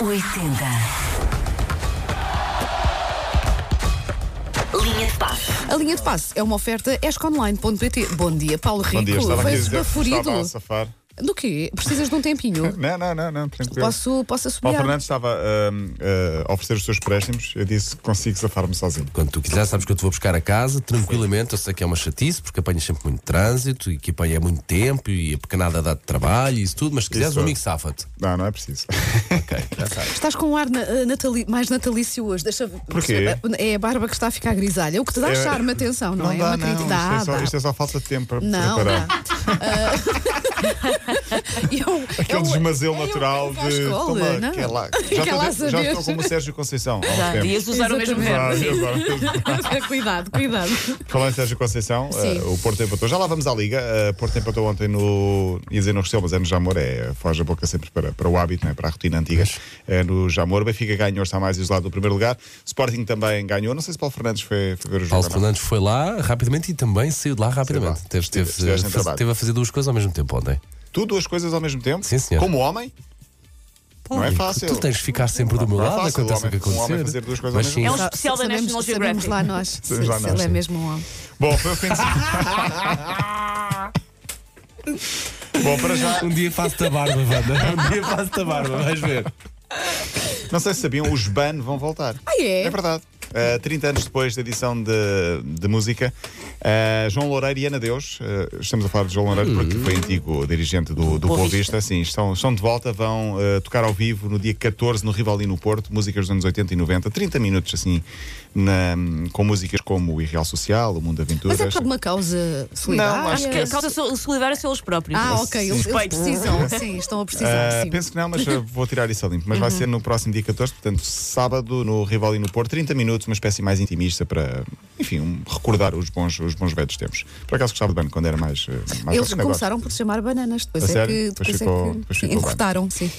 80. Linha de passe. A linha de passe é uma oferta esconline.pt. Bom dia, Paulo Rico. Bom dia, estava aqui a dizer que estava a safar. Do quê? Precisas de um tempinho? Não, não, não, não, tranquilo. posso, posso Paulo assobiar? Fernandes estava hum, a oferecer os seus préstimos. Eu disse que consigo safar-me sozinho. Quando tu quiseres, sabes que eu te vou buscar a casa tranquilamente. Eu sei que é uma chatice, porque apanhas sempre muito trânsito e que apanha muito tempo e a pequenada dá de trabalho e isso tudo, mas se quiseres Isso. um amigo, safa-te. Não, não é preciso. Ok, já sabes. Estás com um ar na- eh, natali- mais natalício hoje. Deixa Porquê? É a barba que está a ficar grisalha. O que te dá É- charme, atenção, não, é? dá, uma não. crítica. Isto, é só, isto é só falta de tempo para Não, preparar. dá. Eu- Aquele eu- desmazelo eu- natural eu de. Toma, não? que é lá. Que Já, é lá estou, já estou como o Sérgio Conceição. Já, ias usar o mesmo verbo. Ah, agora- cuidado, cuidado. Falando em Sérgio Conceição, eh, o Porto empatou. Já lá vamos à Liga. Uh, Porto empatou ontem no. ia dizer no Restelo, mas é no Jamor. É, foge a boca sempre para, para o hábito, né, para a rotina antiga. É no Jamor. O Benfica ganhou, está mais isolado do primeiro lugar. Sporting também ganhou. Não sei se Paulo Fernandes foi, foi ver o jogo. Paulo. Fernandes foi lá rapidamente e também saiu de lá rapidamente. Teve, teve, trabalho. teve a fazer duas coisas ao mesmo tempo ontem. Tu, duas coisas ao mesmo tempo? Sim, senhor. Como homem? Não é fácil. Tu tens de ficar sempre do meu é lado, fácil, aconteça o que homem- um homem acontecer. fazer duas coisas Mas ao sim, mesmo É um especial da National sabemos Geographic. lá nós. se, Sabemos lá se nós, ele é mesmo um homem. Bom, foi o fim de Bom, para já. Um dia faço-te a barba, Wanda. Um dia faço-te a barba, vais ver. Não sei se sabiam, os BAN vão voltar. Ah, é? É verdade. Uh, 30 anos depois da edição de, de música, uh, João Loureiro e Ana Deus, uh, estamos a falar de João Loureiro porque foi antigo dirigente do, do Boa Boa Vista. Vista, sim, estão, estão de volta, vão uh, tocar ao vivo no dia 14 no Rivali no Porto, músicas dos anos 80 e 90, 30 minutos assim, na- com músicas como o Irreal Social, o Mundo Mas Aventuras. é por uma causa solidária? Não, acho Acho que a causa sol- solidária são eles próprios. Ah, ok. Eles, eles precisam, sim, estão a precisar. Uh, sim. penso que não, mas vou tirar isso a limpo. Mas vai Uhum. ser no próximo dia 14, portanto, sábado, no Rivali no Porto, 30 minutos, uma espécie mais intimista para, enfim, um- recordar os bons, os bons velhos tempos. Por acaso gostava de bem quando era mais. uh, mais Eles começaram por se chamar bananas, depois A é sério? que, Depois depois ficou- é que depois ficou sim.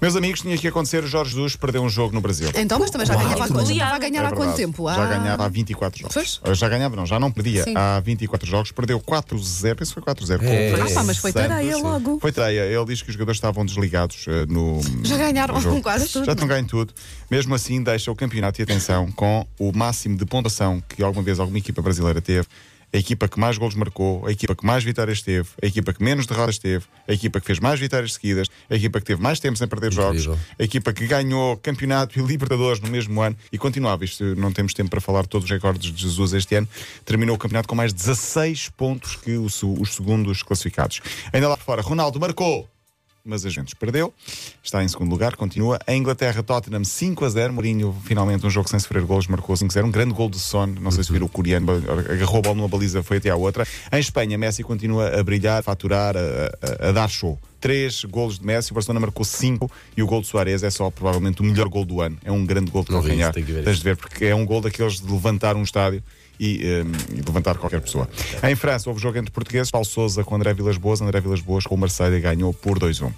Meus amigos, tinha que acontecer, o Jorge Jesus perdeu um jogo no Brasil. Então, mas também já Uau, ganhava há já vai ganhar É há quanto tempo? Já Ah, ganhava há 24 jogos. Já ganhava, não, já não perdia Sim. há 24 jogos, perdeu 4-0, penso que foi 4-0. com É. o Ah, pá, mas foi Santos. tareia logo. Foi tareia. Ele diz que os jogadores estavam desligados eh, no. Já ganharam no jogo. quase tudo. Já estão ganhando tudo. Mesmo assim, deixa o campeonato e atenção com o máximo de pontuação que alguma vez alguma equipa brasileira teve. A equipa que mais golos marcou, a equipa que mais vitórias teve, a equipa que menos derrotas teve, a equipa que fez mais vitórias seguidas, a equipa que teve mais tempo sem perder Incrível. jogos, a equipa que ganhou campeonato e Libertadores no mesmo ano e continuava. Isto não temos tempo para falar de todos os recordes de Jesus este ano. Terminou o campeonato com mais 16 pontos que os segundos classificados. Ainda lá fora, Ronaldo marcou. Mas a Juventus perdeu, está em segundo lugar, continua. A Inglaterra, Tottenham 5 a 0. Mourinho, finalmente, um jogo sem sofrer golos, marcou 5 a 0. Um grande gol de Son, não sei se viram o coreano, agarrou a bola numa baliza, foi até à outra. Em Espanha, Messi continua a brilhar, a faturar, a, a- a dar show. Três golos de Messi, o Barcelona marcou 5 e o gol de Soares é só provavelmente o melhor gol do ano. É um grande gol de calcanhar. ver Tens de ver, porque é um gol daqueles de levantar um estádio. E, um, e levantar qualquer pessoa. Em França, houve jogo entre portugueses, Paulo Souza com André Vilas Boas, André Vilas Boas com o Marseille ganhou por 2-1.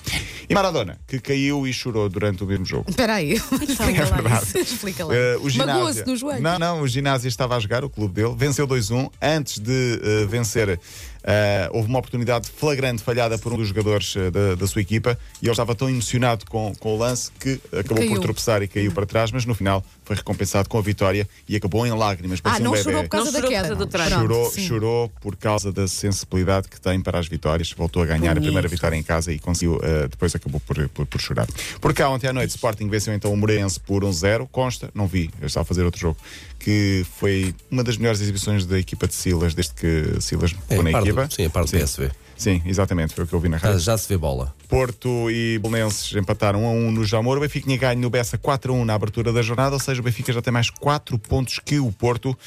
E Maradona, que caiu e chorou durante o mesmo jogo. Espera aí, explica lá verdade. isso. Explica lá. Ginásio. Magoou-se no joelho. Não, não, o ginásio estava a jogar, o clube dele, venceu 2-1. Antes de eh, vencer, eh, houve uma oportunidade flagrante falhada por um dos jogadores eh, da, da sua equipa e ele estava tão emocionado com, com o lance que acabou Caiu. por tropeçar e caiu para trás, mas no final foi recompensado com a vitória e acabou em lágrimas. Ah, parecia não um chorou bebê. Por causa Não da por queda. causa do. Pronto, Chorou, sim. chorou por causa da sensibilidade que tem para as vitórias. Voltou a ganhar a primeira vitória em casa e conseguiu, eh, depois acabou por, por, por chorar. Por cá, ontem à noite, Sporting venceu então o Moreirense por 1-0. Consta, não vi, eu estava a fazer outro jogo, que foi uma das melhores exibições da equipa de Silas, desde que Silas É, ficou na parte equipa. sim, a parte do sim. PSV. Sim, exatamente, foi o que eu vi na Já, rádio. já se vê bola. Porto e Belenenses empataram 1 a 1 no Jamor. O Benfica tinha ganho no Bessa 4 a 1 na abertura da jornada, ou seja, o Benfica já tem mais 4 pontos que o Porto.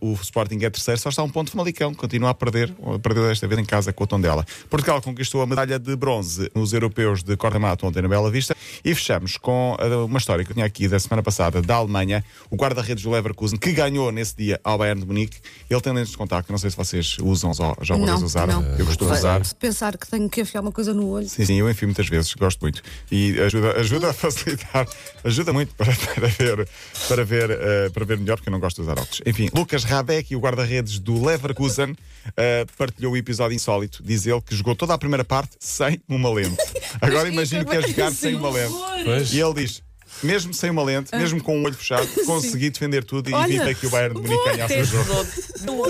O Sporting é terceiro, só está um ponto de Famalicão, continua a perder, perdeu desta vez em casa com o Tondela. Portugal conquistou a medalha de bronze nos europeus de corda-mato ontem na Bela Vista e fechamos com ah, uma história que eu tinha aqui da semana passada da Alemanha, o guarda-redes do Leverkusen, que ganhou nesse dia ao Bayern de Munique. Ele tem lentes de contacto, não sei se vocês usam, já já vez usaram. não. Eu costumo Vai- usar. Se pensar que tenho que enfiar uma coisa no olho. Sim, sim, eu enfio muitas vezes, gosto muito. E ajuda, ajuda a facilitar, ajuda muito para, para ver, para, ver, eh, para ver melhor, porque eu não gosto de usar óculos. Enfim, Lucas Rabeck, o guarda-redes do Leverkusen, eh, partilhou o episódio insólito. Diz ele que jogou toda a primeira parte sem uma lente. Agora imagino que é jogar sem uma lente. Pois. E ele diz: mesmo sem uma lente, mesmo com o olho fechado, consegui defender tudo e Olha, evitei que o Bayern de Munique ganhasse o jogo.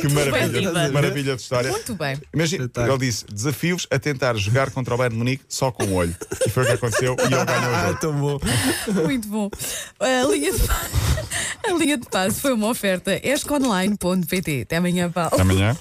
Que maravilha, maravilha de história. Muito bem. Imagina, ele disse: desafios a tentar jogar contra o Bayern de Munique só com o olho. E foi o que aconteceu e ele ganhou o Ah, jogo. tão bom. Muito bom. A linha de, a linha de passe foi uma oferta esconline.pt. Até amanhã, Paulo. Até amanhã.